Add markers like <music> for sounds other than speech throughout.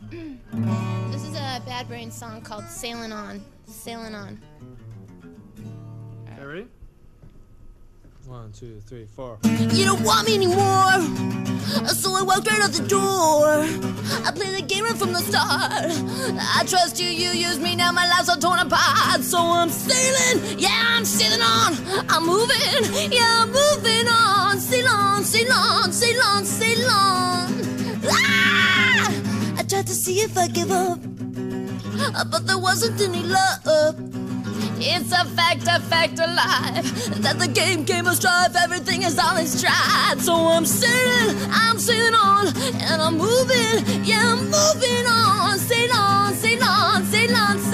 <clears throat> This is a Bad Brain song called "Sailing On." Sailing on. Okay, ready? One, two, three, four. You don't want me anymore. So I walked right out the door. I played the game right from the start. I trust you, you use me, now my life's all torn apart. So I'm sailing, yeah, I'm sailing on. I'm moving, yeah, I'm moving on. Sail on, sail on, sail on, sail on. Tried to see if I give up, uh, but there wasn't any love. It's a fact, a fact of life that the game came of strife. Everything is on its stride. So I'm sailing, I'm sailing on, and I'm moving, yeah, I'm moving on. Sail on, sail on, sail on, sail on.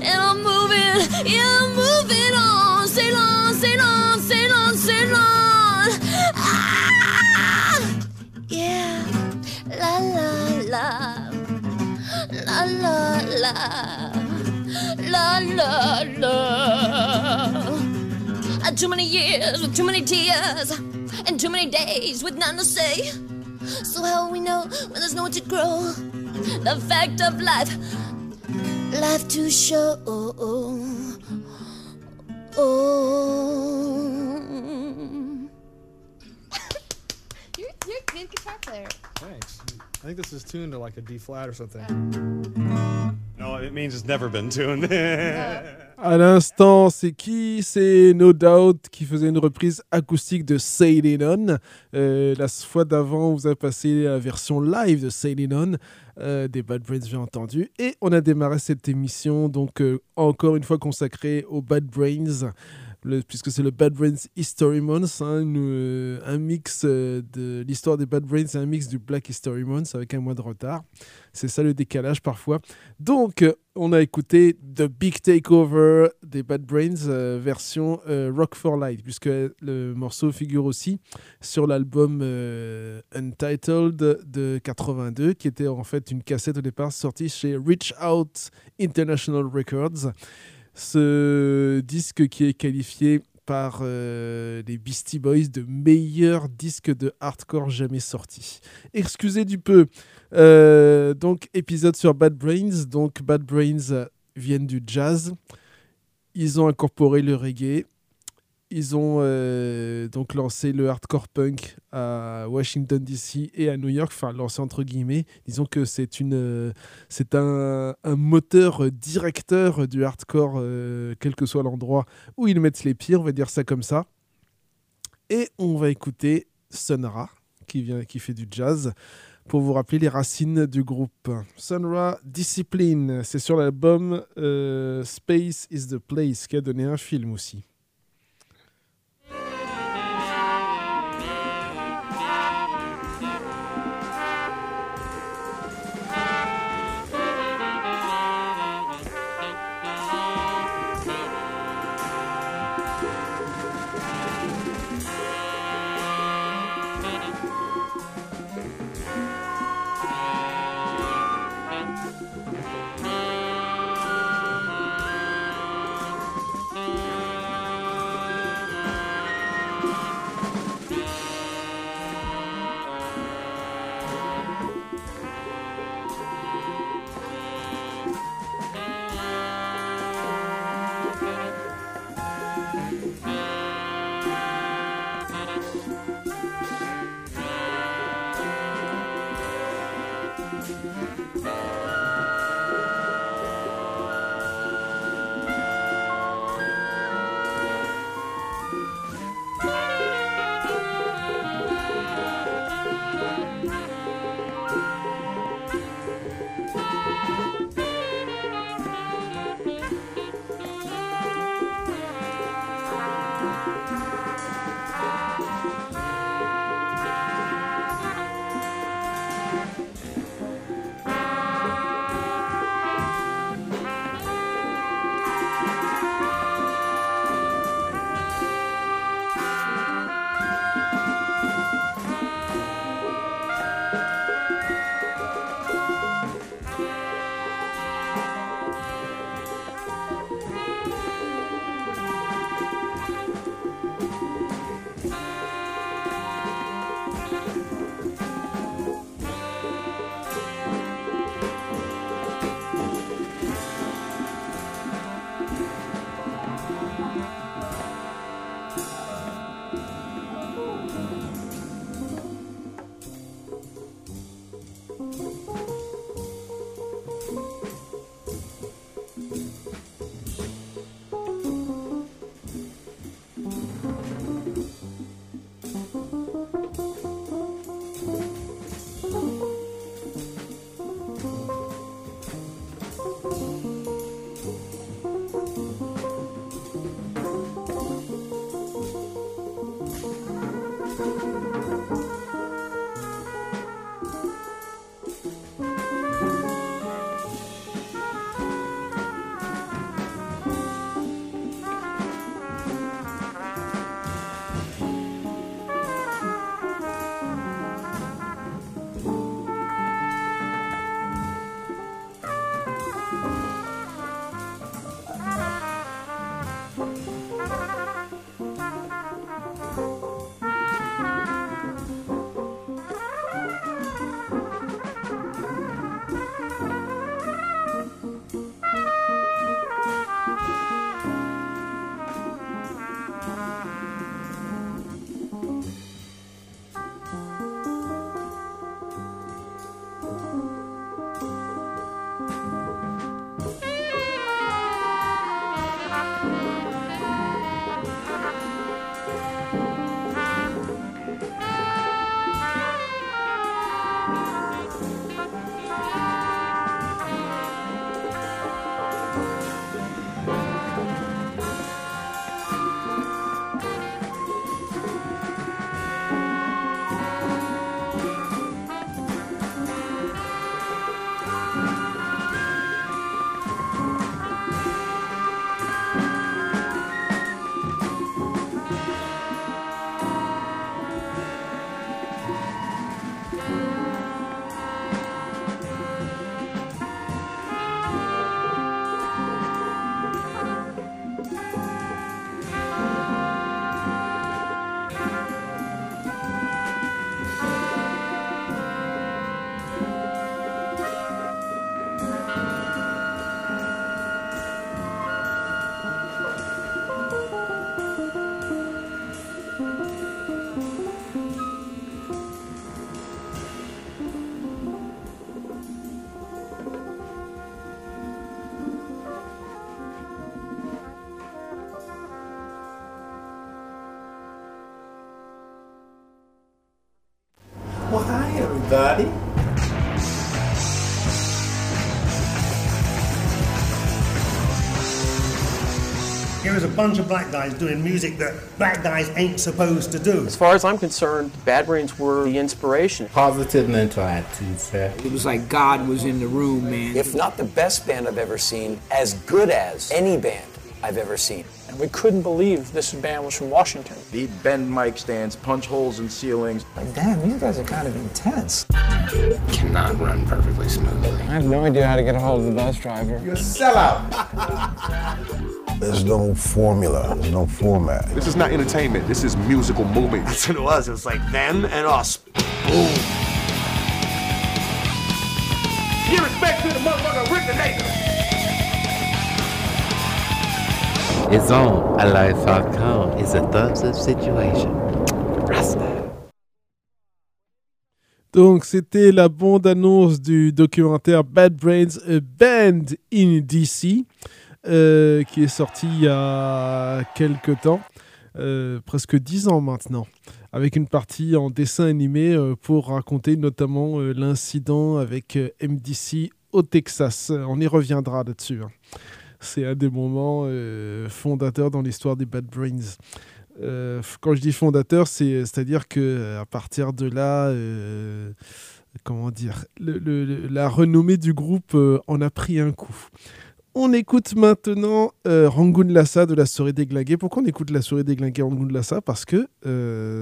And I'm moving, yeah, I'm moving on. Sail on, sail on, sail on, sail on. Ah, yeah, la la la, la la la, la la la. Too many years with too many tears and too many days with none to say. So how we know when there's nowhere to grow? The fact of life, life to show. Oh, You're, you're a good guitar player. Thanks. I think this is tuned to like a D flat or something. No, it means it's never been tuned. <laughs> À l'instant, c'est qui? C'est No Doubt qui faisait une reprise acoustique de Sailing On. Euh, la fois d'avant, on vous a passé la version live de Sailing On euh, des Bad Brains, bien entendu. Et on a démarré cette émission, donc euh, encore une fois consacrée aux Bad Brains. Puisque c'est le Bad Brains History Month, hein, euh, un mix euh, de l'histoire des Bad Brains et un mix du Black History Month avec un mois de retard. C'est ça le décalage parfois. Donc, euh, on a écouté The Big Takeover des Bad Brains version Rock for Light, puisque le morceau figure aussi sur l'album euh, Untitled de 82, qui était en fait une cassette au départ sortie chez Reach Out International Records. Ce disque qui est qualifié par euh, les Beastie Boys de meilleur disque de hardcore jamais sorti. Excusez du peu. Euh, donc, épisode sur Bad Brains. Donc, Bad Brains viennent du jazz. Ils ont incorporé le reggae. Ils ont euh, donc lancé le hardcore punk à Washington DC et à New York, enfin lancé entre guillemets. Disons que c'est une, euh, c'est un, moteur directeur du hardcore, euh, quel que soit l'endroit où ils mettent les pieds, on va dire ça comme ça. Et on va écouter Sun Ra, qui, vient, qui fait du jazz, pour vous rappeler les racines du groupe. Sun Ra Discipline, c'est sur l'album Space is the Place, qui a donné un film aussi. Hi, everybody. Here is a bunch of black guys doing music that black guys ain't supposed to do. As far as I'm concerned, Bad Brains were the inspiration. Positive mental attitude, sir. It was like God was in the room, man. If not the best band I've ever seen, as good as any band I've ever seen. And we couldn't believe this band was from Washington. He'd bend mic stands, punch holes in ceilings. Like, damn, these guys are kind of intense. Cannot run perfectly smoothly. I have no idea how to get a hold of the bus driver. You're a sellout. There's no formula, there's no format. This is not entertainment, this is musical movement. That's what it was. It was like them and us. Boom. Give respect to Donc, c'était la bande-annonce du documentaire Bad Brains, A Band in DC, euh, qui est sorti il y a quelques temps, euh, presque dix ans maintenant, avec une partie en dessin animé euh, pour raconter notamment l'incident avec MDC au Texas. On y reviendra là-dessus. hein. C'est un des moments euh, fondateurs dans l'histoire des Bad Brains. Euh, quand je dis fondateur, c'est- c'est-à-dire que à partir de là, euh, comment dire, la renommée du groupe en a pris un coup. On écoute maintenant euh, Rangoon Lassa de la souris déglinguée. Pourquoi on écoute la souris déglinguée Rangoon Lassa Parce que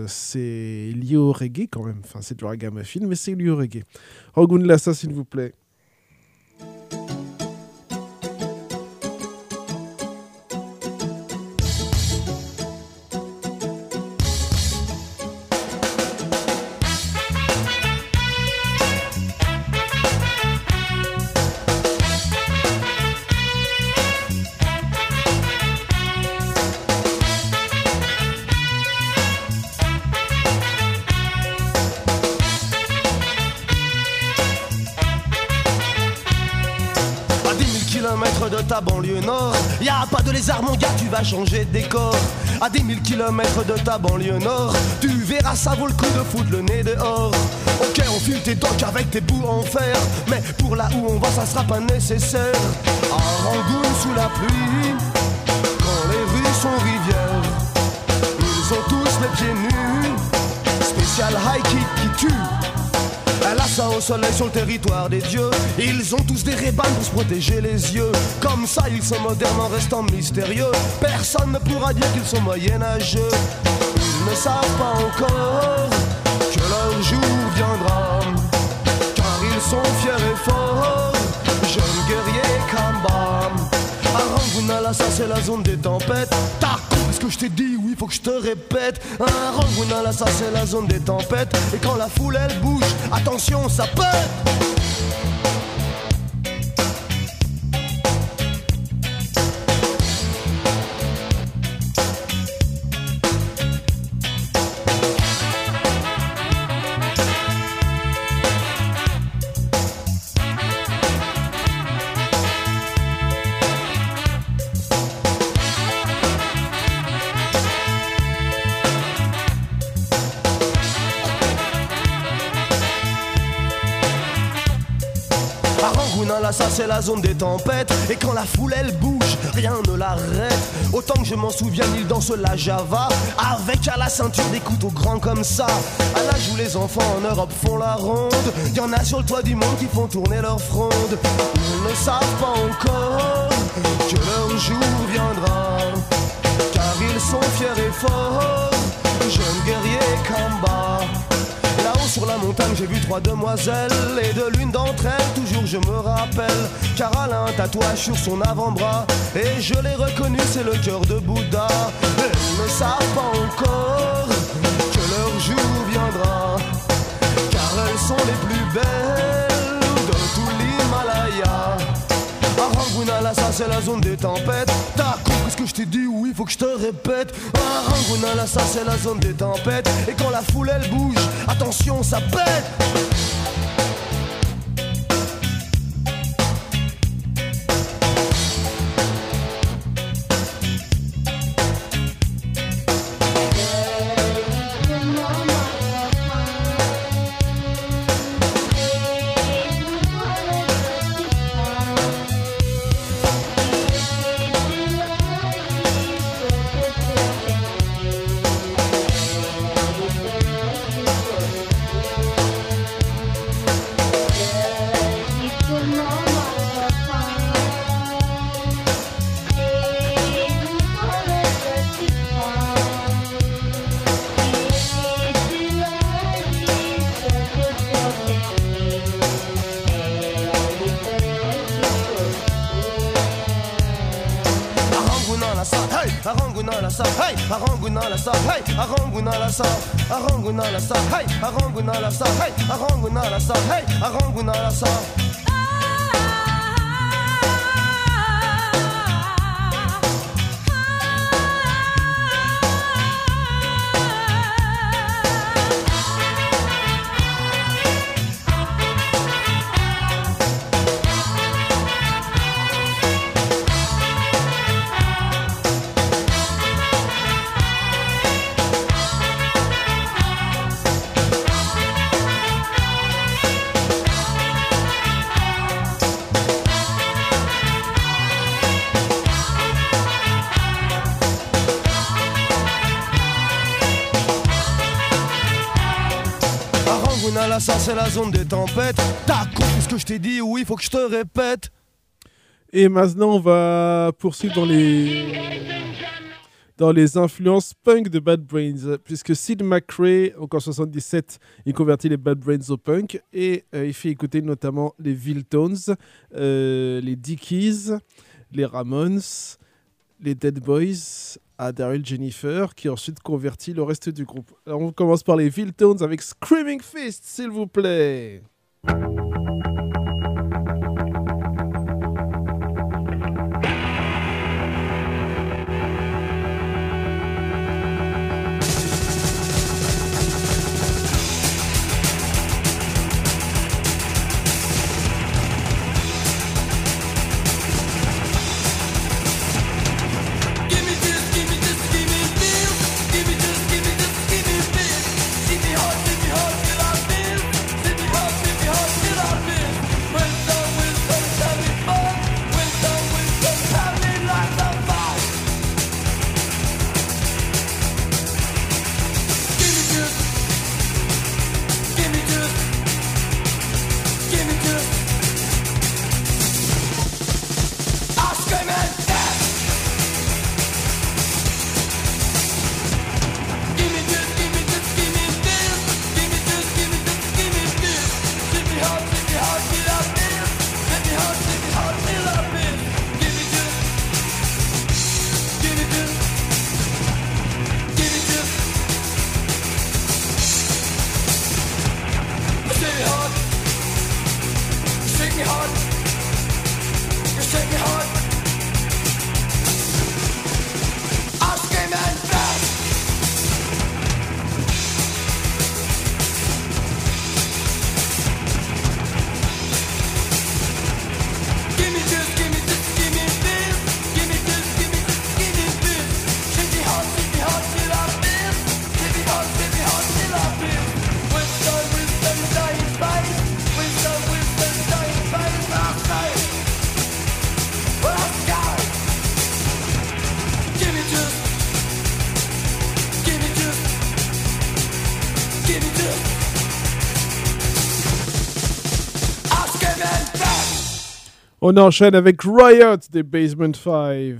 c'est lié au reggae quand même. Enfin, c'est du ragamuffin, mais c'est lié au reggae. Rangoon Lassa, s'il vous plaît. Banlieue nord, y a pas de lézard mon gars, tu vas changer de décor. À 10 000 kilomètres de ta banlieue nord, tu verras ça vaut le coup de foutre le nez dehors. Ok, on file tes docks avec tes bouts en fer, mais pour là où on va, ça sera pas nécessaire. À Rangoon sous la pluie, quand les rues sont rivières, ils ont tous les pieds nus, spécial high kick qui tue. Elle a ça au soleil sur le territoire des dieux. Ils ont tous des rébanes pour se protéger les yeux. Comme ça, ils sont modernes en restant mystérieux. Personne ne pourra dire qu'ils sont moyenâgeux. Ils ne savent pas encore que leur jour viendra. Car ils sont fiers et forts, jeunes guerriers Kamba. Aranguna, ça c'est la zone des tempêtes. Est-ce que je t'ai dit oui, faut que je te répète. Aranguna, ça c'est la zone des tempêtes. Et quand la foule elle bouge, attention, ça pète. Zone des tempêtes. Et quand la foule elle bouge, rien ne l'arrête. Autant que je m'en souviens, il danse la java. Avec à la ceinture des couteaux grands comme ça. À l'âge où les enfants en Europe font la ronde. Y'en a sur le toit du monde qui font tourner leur fronde Ils ne savent pas encore que leur jour viendra. Car ils sont fiers et forts. Jeunes guerriers Là-haut sur la montagne, j'ai vu trois demoiselles. Et de l'une d'entre elles, toujours je me rappelle. Car elle a un tatouage sur son avant-bras. Et je l'ai reconnu, c'est le cœur de Bouddha. Elles ne savent pas encore que leur jour viendra. Car elles sont les plus belles Ça c'est la zone des tempêtes. T'as compris ce que je t'ai dit? Oui, faut que je te répète. Là, ça c'est la zone des tempêtes. Et quand la foule elle bouge, attention, ça pète. La sa, hey, Aranguna la sa, hey, Aranguna la sa, hey, Aranguna la sa. C'est la zone des tempêtes. T'as compris ce que je t'ai dit, oui, faut que je te répète. Et maintenant, on va poursuivre dans les dans les influences punk de Bad Brains, puisque Sid McRae, encore 77, il convertit les Bad Brains au punk et euh, il fait écouter notamment les Viltones, euh, les Dickies, les Ramones, les Dead Boys à Daryl Jennifer, qui ensuite convertit le reste du groupe. On commence par les Viltones avec Screaming Fist, s'il vous plaît. On enchaîne avec Riot des Basement 5.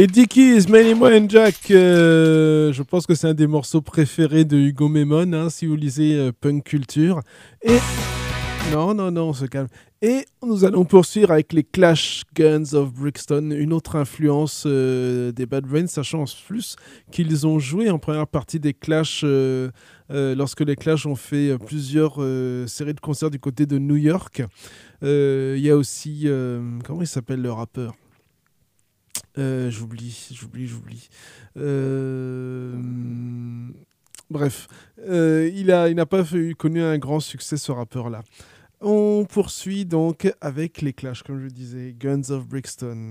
Les Dickies, Many Mo and Jack, euh, je pense que c'est un des morceaux préférés de Hugo Memon, hein, si vous lisez euh, Punk Culture. Et. Non, non, non, on se calme. Et nous allons poursuivre avec les Clash Guns of Brixton, une autre influence euh, des Bad Brains, sachant en plus qu'ils ont joué en première partie des Clash lorsque les Clash ont fait plusieurs séries de concerts du côté de New York. Il y a aussi. comment il s'appelle le rappeur? Euh, J'oublie, j'oublie, j'oublie. Euh, Bref, euh, il a- il n'a pas fait- connu un grand succès ce rappeur-là. On poursuit donc avec les Clash, comme je disais, Guns of Brixton.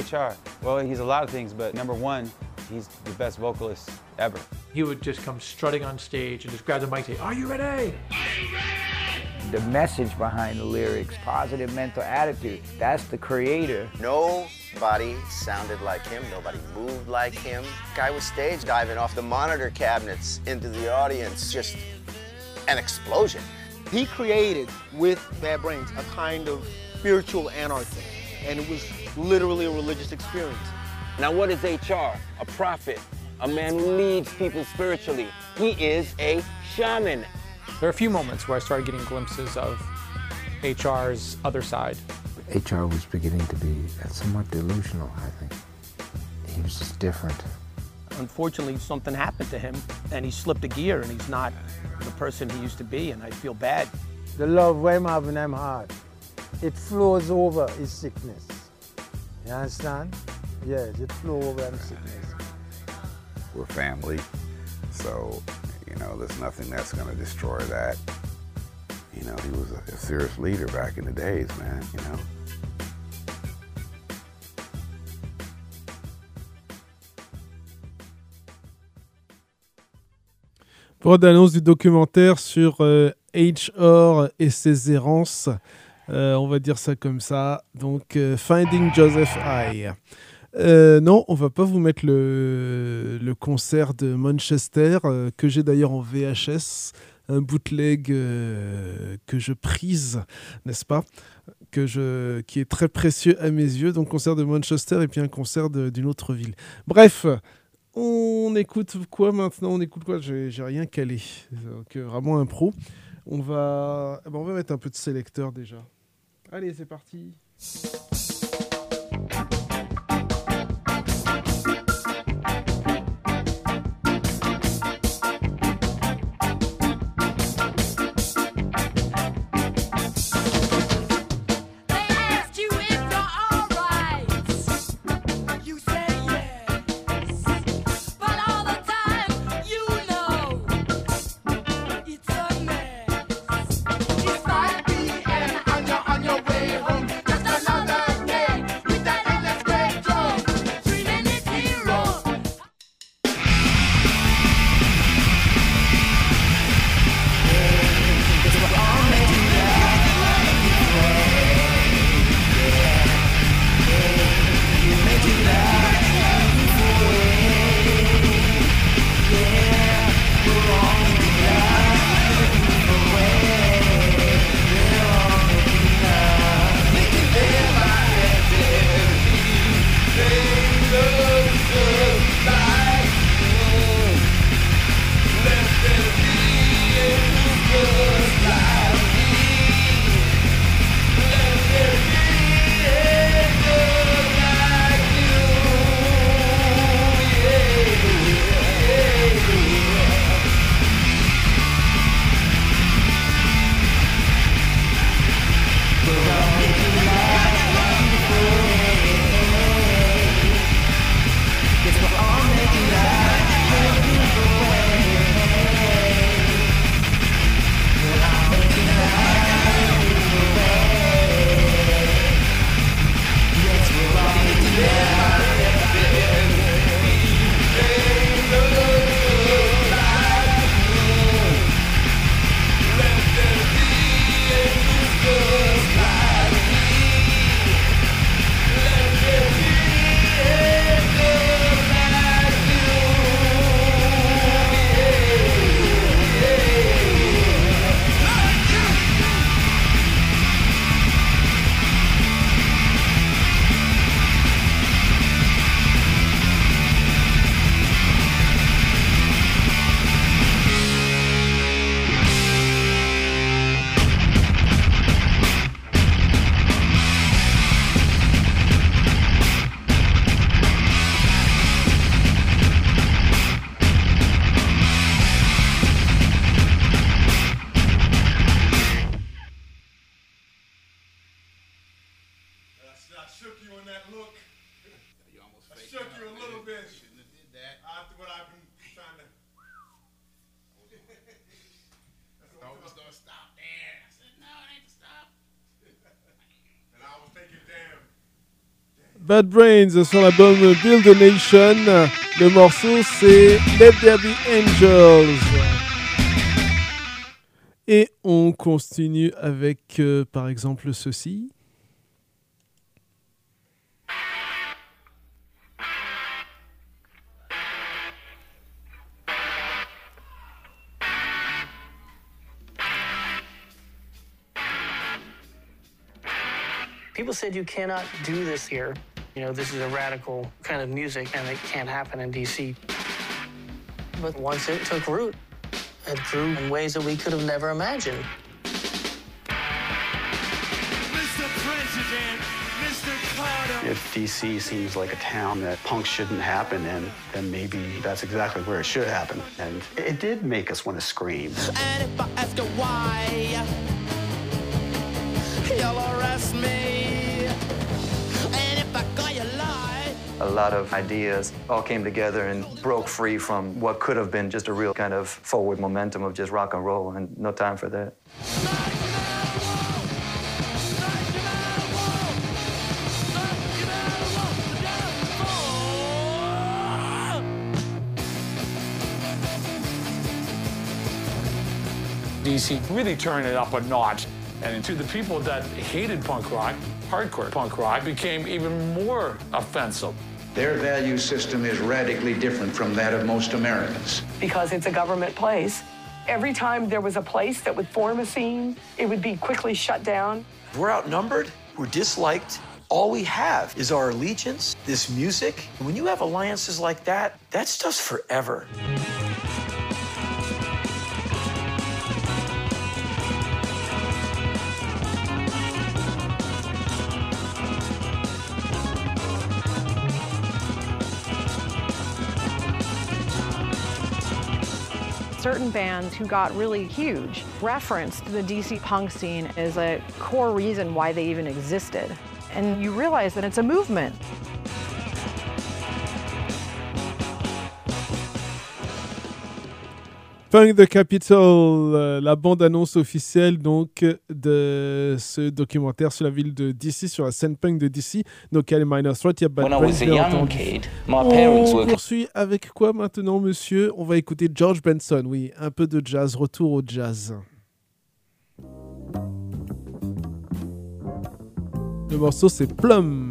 HR? Well, he's a lot of things, but number one, he's the best vocalist ever. He would just come strutting on stage and just grab the mic and say, Are you ready? The message behind the lyrics, positive mental attitude, that's the creator. Nobody sounded like him. Nobody moved like him. Guy was stage diving off the monitor cabinets into the audience. Just an explosion. He created with Bad Brains a kind of spiritual anarchy, and it was literally a religious experience. Now, what is HR? A prophet, a man who leads people spiritually. He is a shaman. There are a few moments where I started getting glimpses of HR's other side. HR was beginning to be somewhat delusional, I think. He was just different. unfortunately, something happened to him and he slipped a gear and he's not the person he used to be, and I feel bad. The love what him have in them heart, it flows over his sickness. You understand? Yes, it flows over his sickness. We're family, so you know there's nothing that's going to destroy that. You know, he was a, a serious leader back in the days, man. You know. Bande annonce du documentaire sur euh, H.R. et ses errances. Euh, on va dire ça comme ça. Donc, euh, Finding Joseph I. Euh, non, on va pas vous mettre le, le concert de Manchester, euh, que j'ai d'ailleurs en VHS, un bootleg que je prise, n'est-ce pas que je, Qui est très précieux à mes yeux. Donc, concert de Manchester et puis un concert d'une autre ville. Bref, on écoute quoi maintenant? On écoute quoi? J'ai rien calé. Donc, vraiment un pro. On va, eh ben, on va mettre un peu de sélecteur déjà. Allez, c'est parti. Bad Brains sur l'album Build a Nation. Le morceau c'est Let There Be Angels. Et on continue avec euh, par exemple ceci. People said you cannot do this here. You know, this is a radical kind of music and it can't happen in DC. But once it took root, it grew in ways that we could have never imagined. Mr. President, Mr. Carter. if DC seems like a town that punk shouldn't happen in, then maybe that's exactly where it should happen. And it did make us want to scream. And if I ask you why, you'll arrest me. A lot of ideas all came together and broke free from what could have been just a real kind of forward momentum of just rock and roll, and no time for that. DC really turned it up a notch. And to the people that hated punk rock, hardcore punk rock became even more offensive. Their value system is radically different from that of most Americans. because it's a government place. Every time there was a place that would form a scene, it would be quickly shut down. We're outnumbered, we're disliked. All we have is our allegiance, this music. And when you have alliances like that, that stuff's forever. Certain bands who got really huge referenced the DC punk scene as a core reason why they even existed. And you realize that it's a movement. Punk the Capital, euh, la bande-annonce officielle donc de ce documentaire sur la ville de DC, sur la scène punk de DC. Donc, a les Minor Threat, il y a Bad Brains, On poursuit avec quoi maintenant, monsieur? On va écouter George Benson, oui, un peu de jazz, retour au jazz. Le morceau, c'est Plum.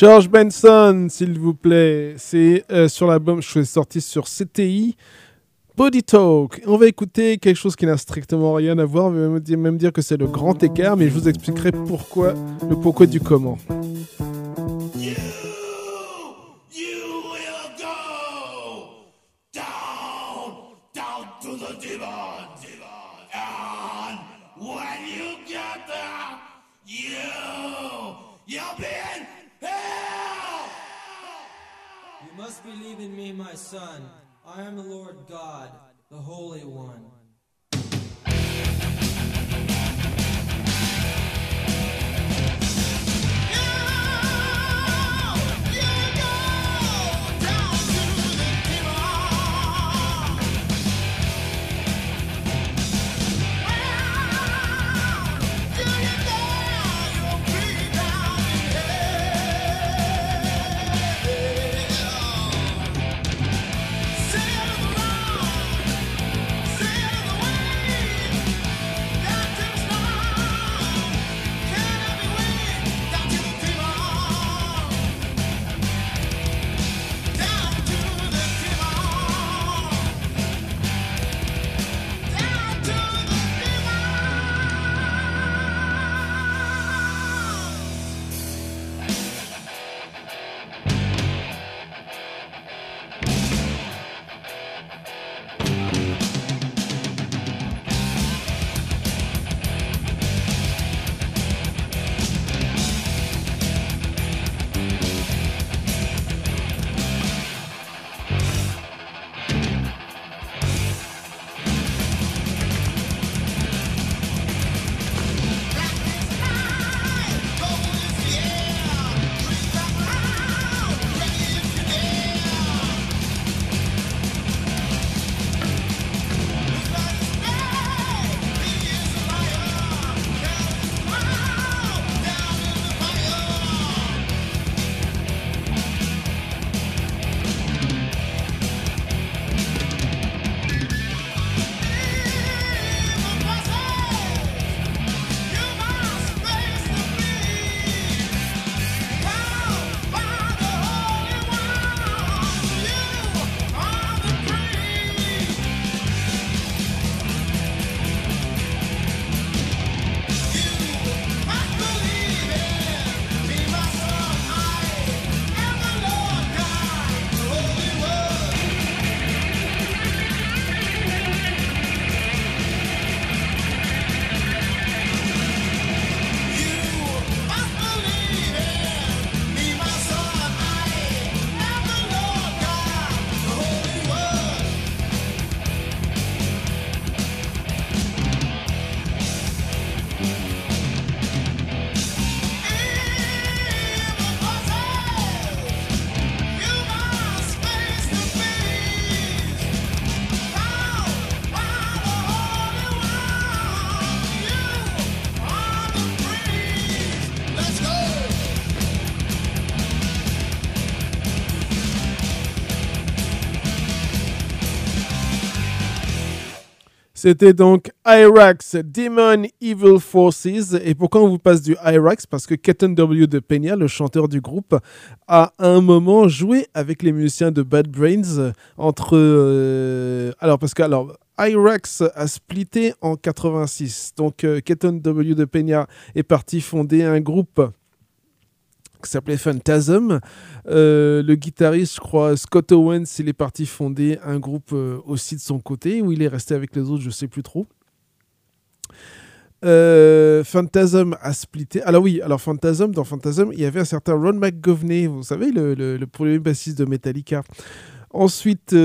George Benson, s'il vous plaît. C'est euh, sur l'album, je suis sorti sur CTI. Body Talk. On va écouter quelque chose qui n'a strictement rien à voir. Dire, même dire que c'est le grand écart, mais je vous expliquerai pourquoi, le pourquoi du comment. In me, my son. I am the Lord God, the Holy One. C'était donc Irax Demon Evil Forces. Et pourquoi on vous passe du Irax Parce que Keton W. de Peña, le chanteur du groupe, a un moment joué avec les musiciens de Bad Brains entre. euh, alors, parce que. Irax a splitté en 86. Donc, euh, Keton W. de Peña est parti fonder un groupe qui s'appelait Phantasm. Euh, le guitariste, je crois, Scott Owens, il est parti fonder un groupe euh, aussi de son côté, où il est resté avec les autres, je sais plus trop. Euh, Phantasm a splitté. Alors oui, alors Phantasm, dans Phantasm, il y avait un certain Ron McGovney, vous savez, le, le, premier bassiste de Metallica. Ensuite, Keaton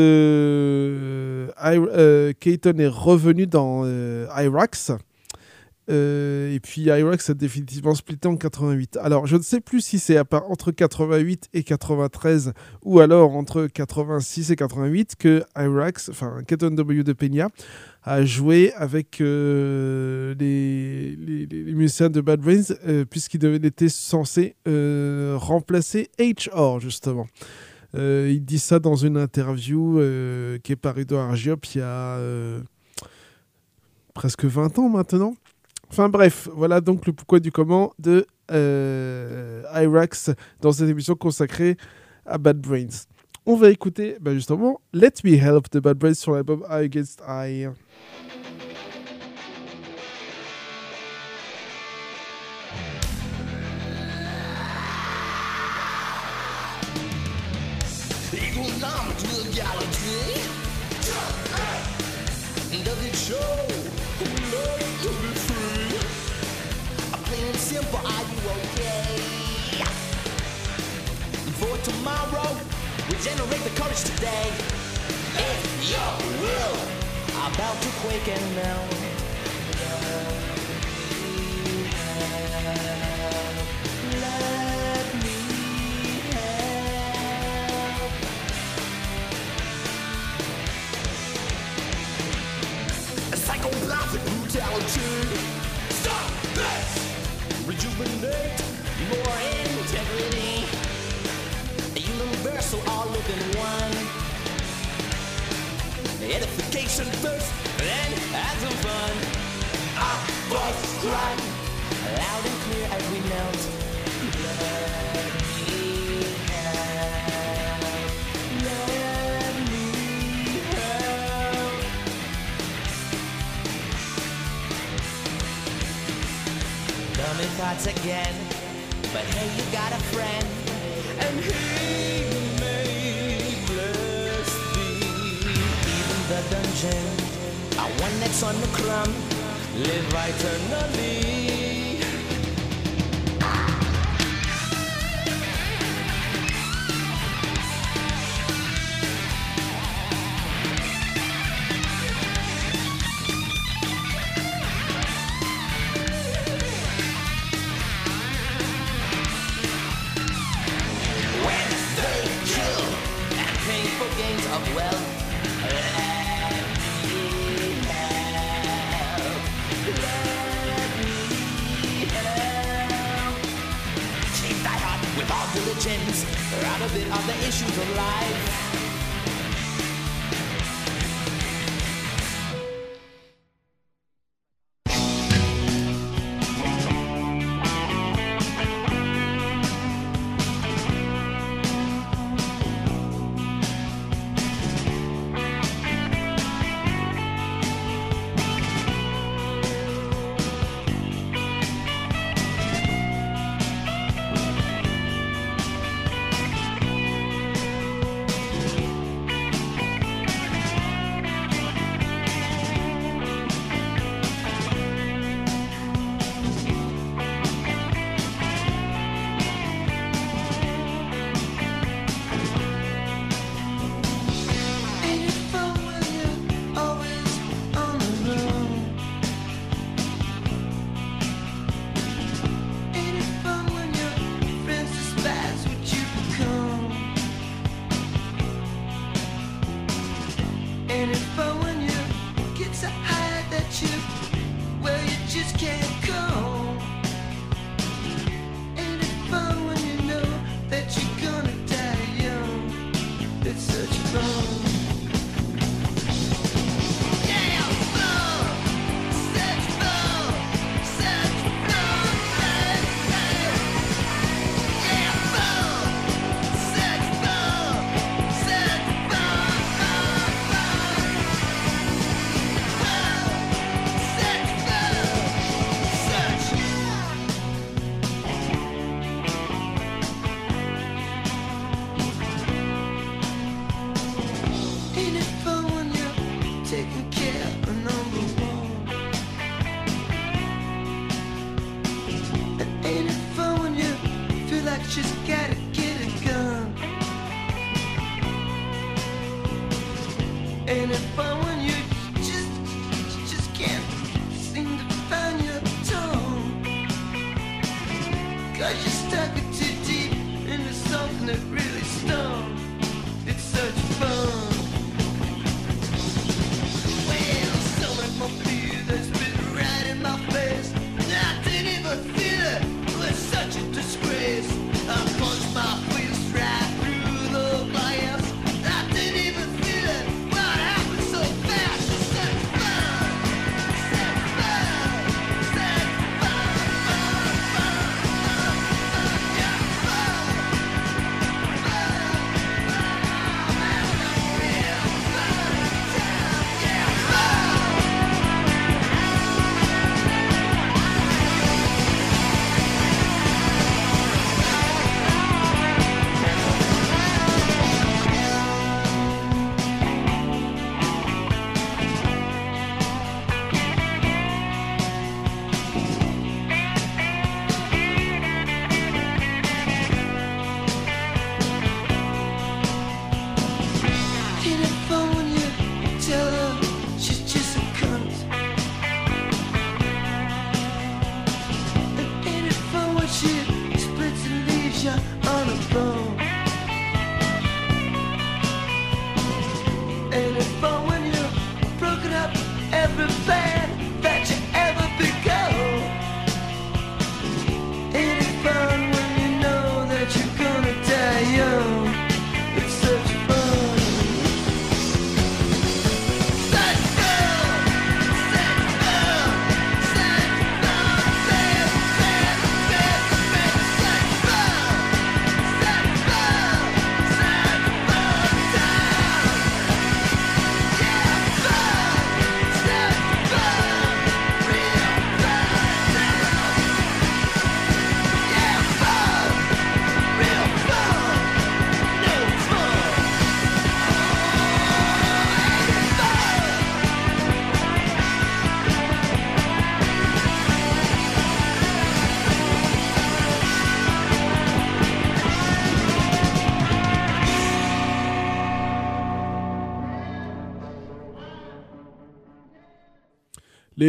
est revenu dans Irax. Euh, et puis Irax a définitivement splitté en 88. Alors, je ne sais plus si c'est entre 88 et 93 ou alors entre 86 et 88 que Irax, enfin Keaton W. de Peña, a joué avec euh, les, musiciens de Bad Brains euh, puisqu'il était censé euh, remplacer HR justement. Euh, il dit ça dans une interview euh, qui est parue dans Argiop il y a presque 20 ans maintenant. Enfin bref, voilà donc le pourquoi du comment de euh, Irax dans cette émission consacrée à Bad Brains. On va écouter bah, justement Let Me Help de Bad Brains sur l'album I Against I. tomorrow. Regenerate the courage today. If you will about to quake and melt. Psychopathic brutality. Stop this! Rejuvenate more energy. than one. Edification first, then as some fun. Our voice cry loud and clear as we melt. Let me help. Let me help. Dummy thoughts again, but hey, you got a friend, and he. changing. I want next on the crumb, live eternally.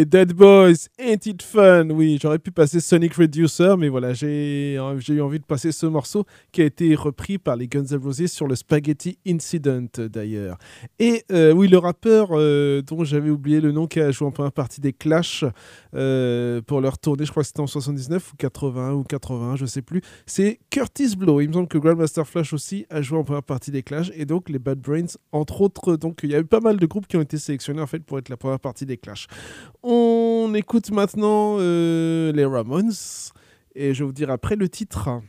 Dead Boys, Ain't Fun Oui, j'aurais pu passer Sonic Reducer, mais voilà, j'ai j'ai eu envie de passer ce morceau qui a été repris par les Guns N' Roses sur le Spaghetti Incident d'ailleurs. Et euh, oui, le rappeur euh, dont j'avais oublié le nom qui a joué en première partie des Clash euh, pour leur tournée, je crois que c'était en 79 ou 81 ou 81, je sais plus, c'est Curtis Blow. Il me semble que Grandmaster Flash aussi a joué en première partie des Clash et donc les Bad Brains, entre autres. Donc il y a eu pas mal de groupes qui ont été sélectionnés en fait pour être la première partie des Clash. On écoute maintenant euh, les Ramones et je vous dire après le titre.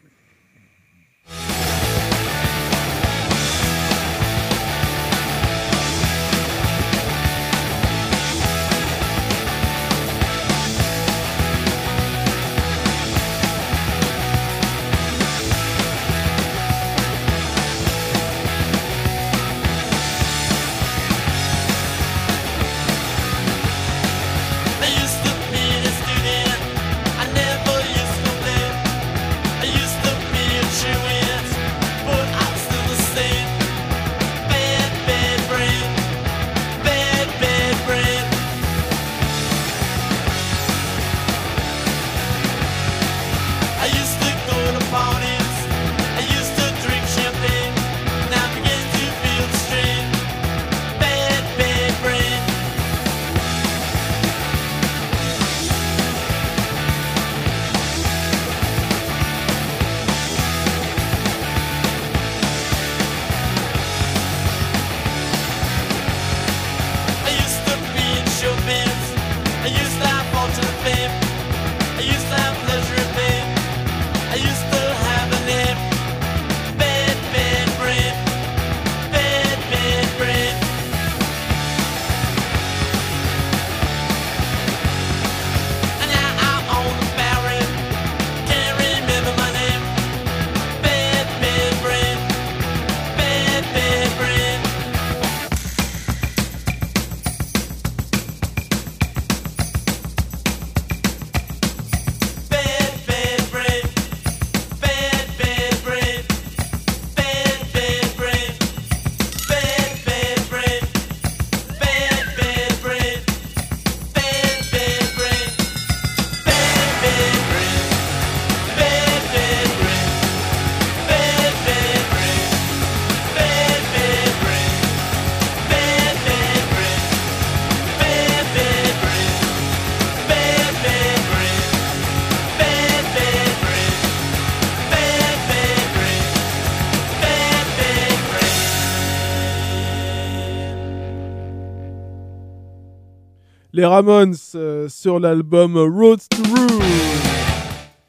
Les Ramones euh, sur l'album Road to Ruin.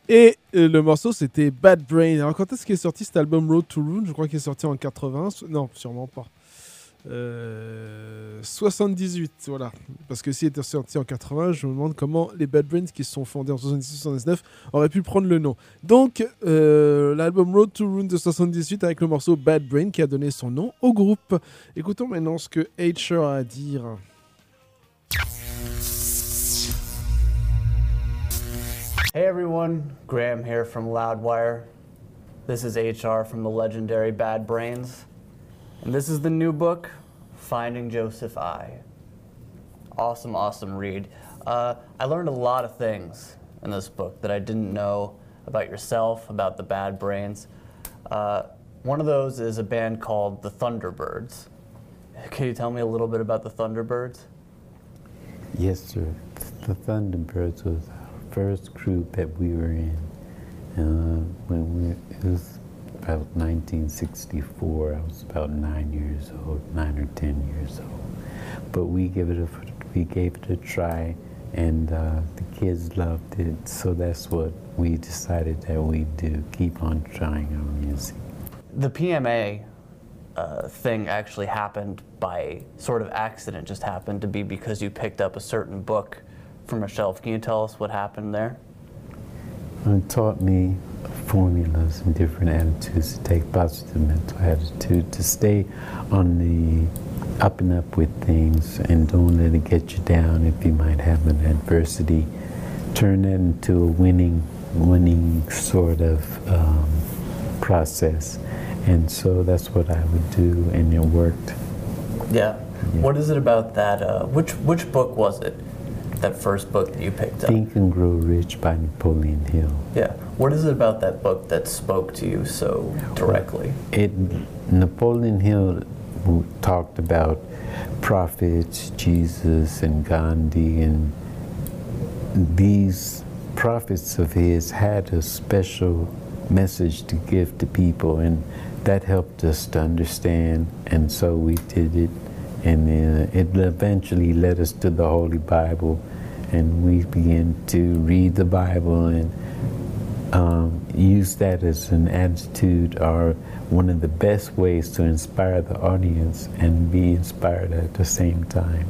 Et euh, le morceau c'était Bad Brain. Alors quand est-ce qu'il est sorti cet album Road to Ruin Je crois qu'il est sorti en 80. so- Non, sûrement pas. Euh, 78, voilà. Parce que s'il était sorti en 80, je me demande comment les Bad Brains qui se sont fondés en 78-79 auraient pu prendre le nom. Donc, euh, l'album Road to Ruin de 78 avec le morceau Bad Brain qui a donné son nom au groupe. Écoutons maintenant ce que Hatcher a à dire. Hey everyone, Graham here from Loudwire. This is HR from the legendary Bad Brains. And this is the new book, Finding Joseph I. Awesome, awesome read. Uh, I learned a lot of things in this book that I didn't know about yourself, about the Bad Brains. Uh, one of those is a band called the Thunderbirds. Can you tell me a little bit about the Thunderbirds? Yes, sir. The Thunderbirds was first group that we were in. Uh, when we, it was about 1964. I was about nine years old, nine or ten years old. But we gave it a we gave it a try, and uh, the kids loved it. So that's what we decided that we'd do. Keep on trying our music. The PMA uh, thing actually happened by sort of accident, just happened to be because you picked up a certain book from a shelf. Can you tell us what happened there? It taught me formulas and different attitudes to take positive mental attitude, to stay on the up and up with things and don't let it get you down if you might have an adversity. Turn that into a winning, winning sort of um, process. And so that's what I would do, and it worked. Yeah. What is it about that? Uh, which which book was it? That first book that you picked up. Think and Grow Rich by Napoleon Hill. Yeah. What is it about that book that spoke to you so directly? It Napoleon Hill talked about prophets, Jesus and Gandhi, and these prophets of his had a special message to give to people, and that helped us to understand. And so we did it, and uh, it eventually led us to the Holy Bible, and we begin to read the Bible and um, use that as an attitude or one of the best ways to inspire the audience and be inspired at the same time.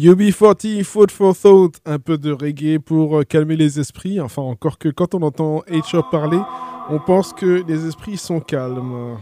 UB40, Food for Thought, un peu de reggae pour euh, calmer les esprits. Enfin, encore que quand on entend H.O. parler, on pense que les esprits sont calmes.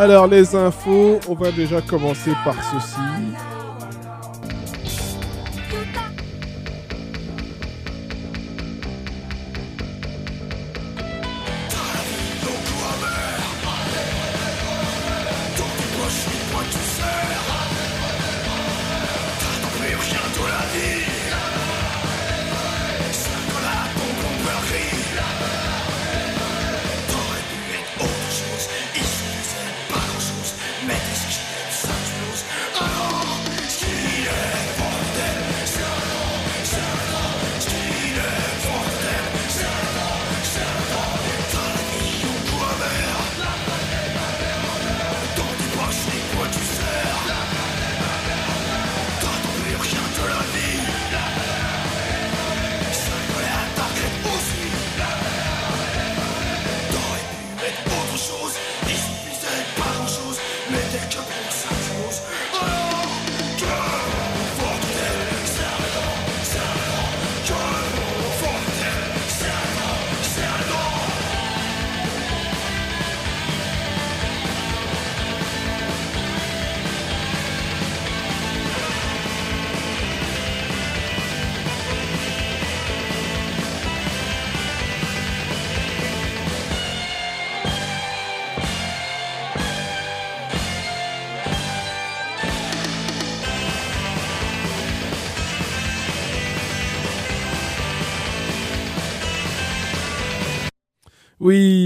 Alors, les infos, on va déjà commencer par ceci.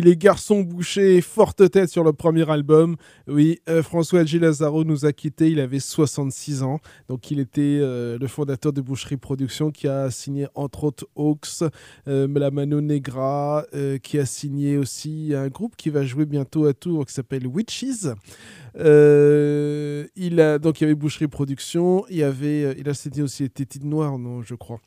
Les garçons bouchés, forte tête sur le premier album. Oui, euh, François Gilles Lazaro nous a quittés, il avait 66 ans. Donc il était euh, le fondateur de Boucherie Productions qui a signé entre autres Hawks, euh, La Mano Negra, euh, qui a signé aussi un groupe qui va jouer bientôt à Tours qui s'appelle Witches. Euh, il a donc il y avait Boucherie Productions, il avait euh, il a signé aussi les Tétines Noires, non, je crois.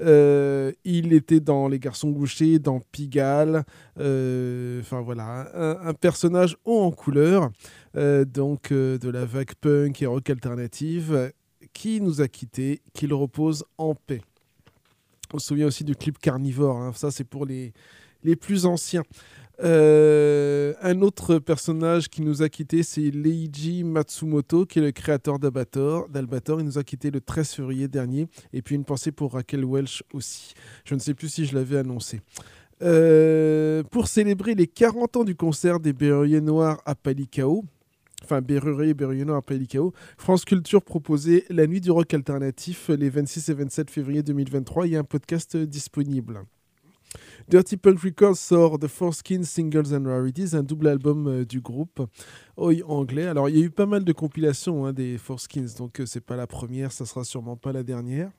Euh, il était dans Les Garçons Bouchés, dans Pigalle. Enfin voilà, un, personnage haut en couleur, donc de la vague punk et rock alternative, qui nous a quittés, qu'il repose en paix. On se souvient aussi du clip Carnivore, hein, ça c'est pour les, les plus anciens. Euh, un autre personnage qui nous a quitté, c'est Leiji Matsumoto, qui est le créateur d'Albator. Il nous a quitté le 13 février dernier. Et puis une pensée pour Raquel Welch aussi. Je ne sais plus si je l'avais annoncé. Euh, pour célébrer les 40 ans du concert des Berruriers Noirs à Palikao, enfin à Palikao, France Culture proposait la nuit du rock alternatif les 26 et 27 février 2023. Il y a un podcast disponible. Dirty Punk Records sort The Four Skins Singles and Rarities, un double album euh, du groupe Oi anglais. Alors il y a eu pas mal de compilations hein, des Four Skins, donc euh, c'est pas la première, ça sera sûrement pas la dernière.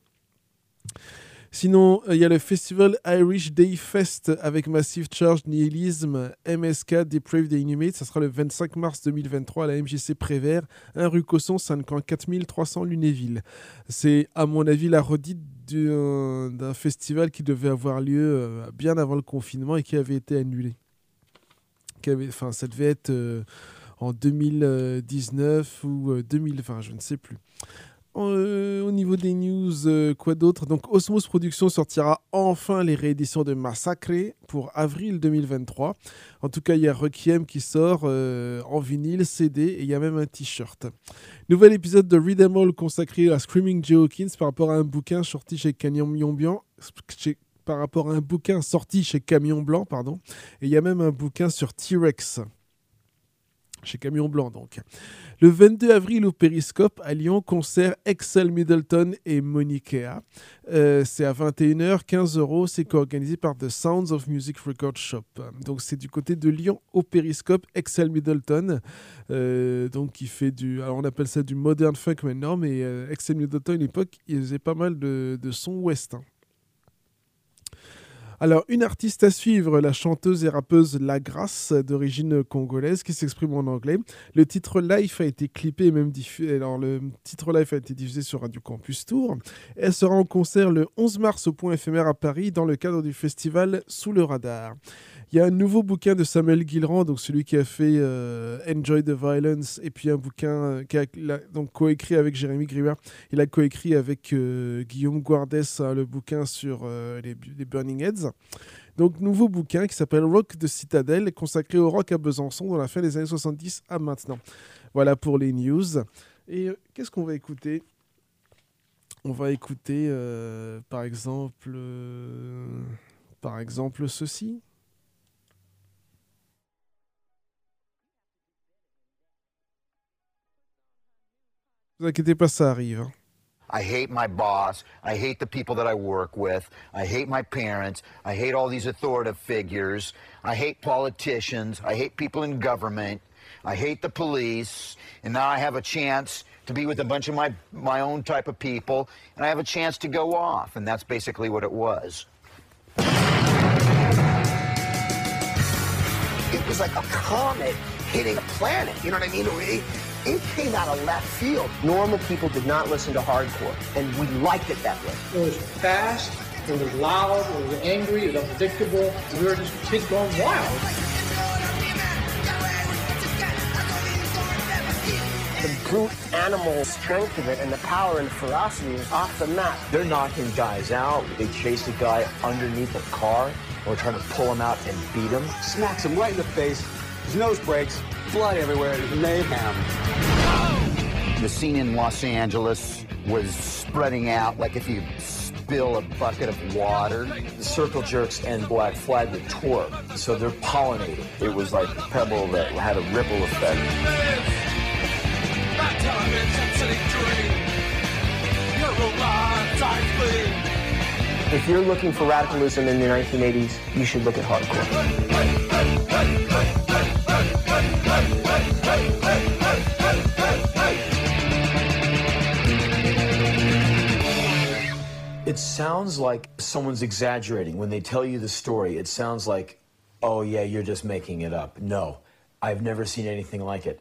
Sinon, euh, il y a le festival Irish Day Fest avec Massive Charge, Nihilism, MSK, Depraved et Inhumate. Ça sera le 25 mars 2023 à la MJC Prévert, 1 rue Cosson, 5 4300 Lunéville. C'est, à mon avis, la redite d'un festival qui devait avoir lieu euh, bien avant le confinement et qui avait été annulé. Enfin, ça devait être euh, en 2019 ou euh, 2020, je ne sais plus. Euh, au niveau des news, euh, quoi d'autre? Donc Osmos Productions sortira enfin les rééditions de Massacre pour avril 2023. En tout cas, il y a Requiem qui sort euh, en vinyle, CD et il y a même un t-shirt. Nouvel épisode de Read 'em All consacré à Screaming Joe Hawkins par rapport à un bouquin sorti chez Canyon chez- par rapport à un bouquin sorti chez Camion Blanc, pardon. Et il y a même un bouquin sur T-Rex. Chez Camion Blanc, donc. Le 22 avril au Périscope, à Lyon, concert Excel Middleton et Monikea. Euh, c'est à 21h, 15 euros. C'est co-organisé par The Sounds of Music Record Shop. Donc, c'est du côté de Lyon au Périscope, Excel Middleton. euh, donc, qui fait du. Alors, on appelle ça du modern funk maintenant, mais euh, Excel Middleton, à l'époque, il faisait pas mal de, de sons ouest. hein. Alors, une artiste à suivre, la chanteuse et rappeuse La Grâce, d'origine congolaise, qui s'exprime en anglais. Le titre Life a été clippé et même diffusé. Alors, le titre Life a été diffusé sur Radio Campus Tour. Elle sera en concert le 11 mars au Point éphémère à Paris dans le cadre du festival Sous le radar. Il y a un nouveau bouquin de Samuel Guillerand, donc celui qui a fait euh, Enjoy the Violence, et puis un bouquin euh, a donc coécrit avec Jérémy Gribert. Il a coécrit avec euh, Guillaume Guardès hein, le bouquin sur euh, les, Burning Heads. Donc, nouveau bouquin qui s'appelle Rock de Citadelle, consacré au rock à Besançon dans la fin des années 70 à maintenant. Voilà pour les news. Et qu'est-ce qu'on va écouter? On va écouter, euh, par exemple, par exemple ceci. Vous inquiétez pas, ça arrive. I hate my boss. I hate the people that I work with. I hate my parents. I hate all these authoritative figures. I hate politicians. I hate people in government. I hate the police. And now I have a chance to be with a bunch of my, my own type of people. And I have a chance to go off. And that's basically what it was. It was like a comet hitting a planet. You know what I mean? It, it came out of left field. Normal people did not listen to hardcore, and we liked it that way. It was fast, it was loud, it was angry, it was unpredictable. We were just kids going wild. The brute animal strength of it and the power and ferocity is off the map. They're knocking guys out. They chase a guy underneath a car or trying to pull him out and beat him. smacks him right in the face. His nose breaks, blood everywhere, mayhem. The scene in Los Angeles was spreading out like if you spill a bucket of water. The Circle Jerks and Black Flag were tour, so they're pollinating. It was like a pebble that had a ripple effect. If you're looking for radicalism in the 1980s, you should look at hardcore. It sounds like someone's exaggerating. When they tell you the story, it sounds like, oh, yeah, you're just making it up. No, I've never seen anything like it.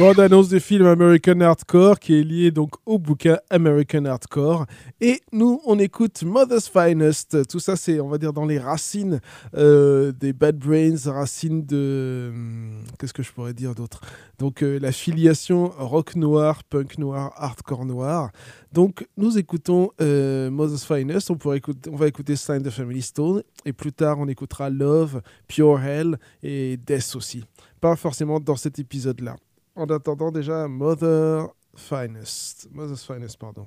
Bande annonce du film American Hardcore qui est lié donc au bouquin American Hardcore. Et nous, on écoute Mother's Finest. Tout ça, c'est, on va dire, dans les racines euh, des Bad Brains, racines de. hum, Qu'est-ce que je pourrais dire d'autre? Donc, euh, la filiation rock noir, punk noir, hardcore noir. Donc, nous écoutons euh, Mother's Finest. On, pourrait écouter, on va écouter Sign the Family Stone. Et plus tard, on écoutera Love, Pure Hell et Death aussi. Pas forcément dans cet épisode-là. En attendant déjà Mother Finest. Mother's Finest, pardon.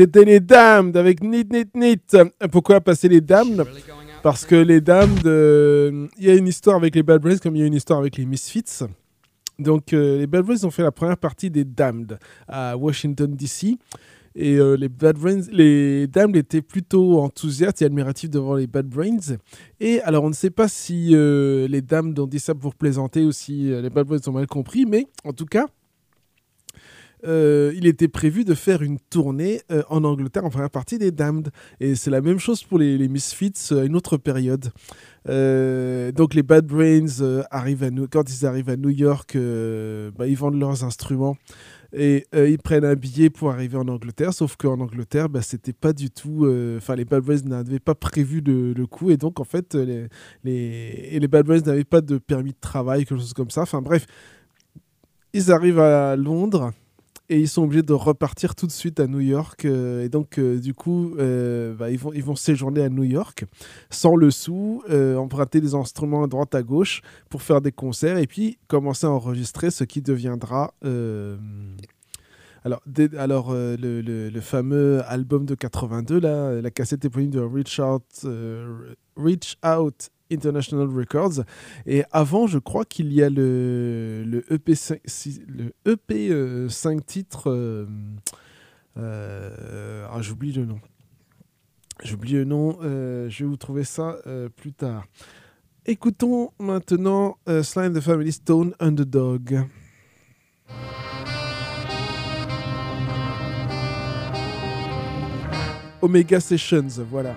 C'était les Damned avec Nit Nit Nit. Pourquoi passer les Damned Parce que les Damned, euh, il y a une histoire avec les Bad Brains comme il y a une histoire avec les Misfits. Donc euh, les Bad Brains ont fait la première partie des Damned à Washington DC. Et euh, les Bad Brains, les Damned étaient plutôt enthousiastes et admiratifs devant les Bad Brains. Et alors, on ne sait pas si euh, les Damned ont dit ça pour plaisanter ou si les Bad Brains ont mal compris, mais en tout cas, euh, il était prévu de faire une tournée euh, en Angleterre en première partie des Damned. Et c'est la même chose pour les, Misfits euh, à une autre période. Donc les Bad Brains arrivent à New- quand ils arrivent à New York, bah, ils vendent leurs instruments et ils prennent un billet pour arriver en Angleterre. Sauf qu'en Angleterre, bah, c'était pas du tout. Enfin, les Bad Brains n'avaient pas prévu le, coup et donc en fait, les, les, les Bad Brains n'avaient pas de permis de travail, quelque chose comme ça. Enfin bref, ils arrivent à Londres et ils sont obligés de repartir tout de suite à New York. euh, et donc, euh, du coup, euh, bah, ils, vont, ils vont séjourner à New York sans le sou, emprunter des instruments à droite à gauche pour faire des concerts et puis commencer à enregistrer ce qui deviendra. alors, alors le, le- fameux album de 82, là, la cassette éponyme de Reach Out, Reach Out International Records. Et avant, je crois qu'il y a le, le EP 5, si- le EP, euh, 5 titres. euh, euh, ah, j'oublie le nom. J'oublie le nom. euh, je vais vous trouver ça plus tard. Écoutons maintenant and the Family Stone Underdog. Omega Sessions, voilà.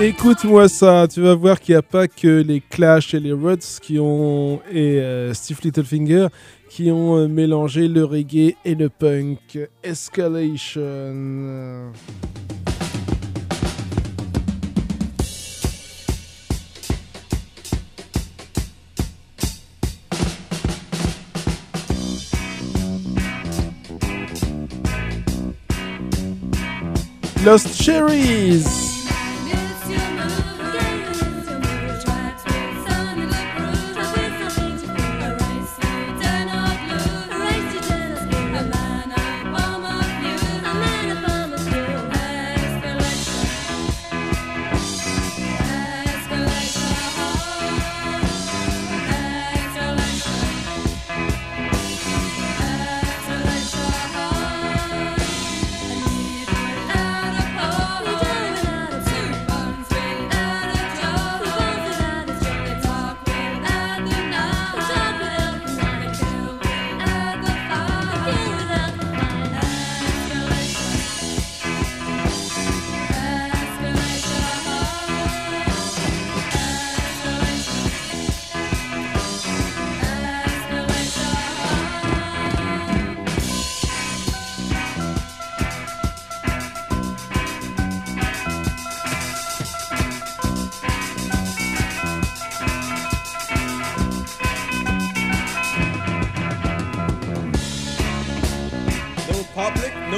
Écoute-moi ça, tu vas voir qu'il n'y a pas que les Clash et les Ruts qui ont et euh, Steve Littlefinger qui ont euh, mélangé le reggae et le punk. Escalation. Lost Cherries.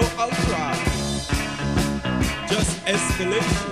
No outcry. Just escalation.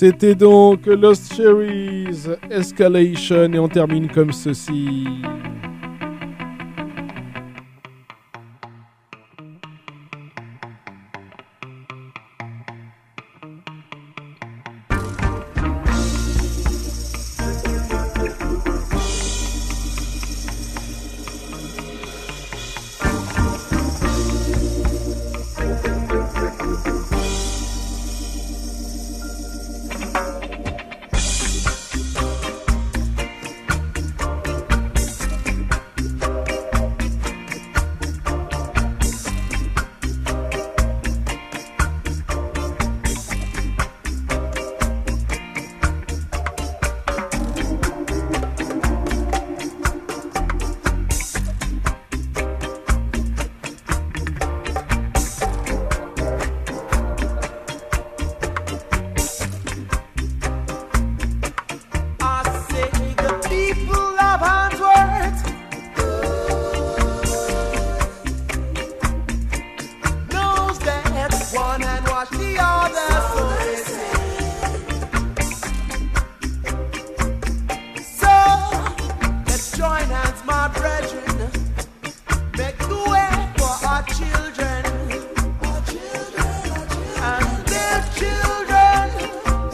C'était donc Lost Cherries Escalation et on termine comme ceci.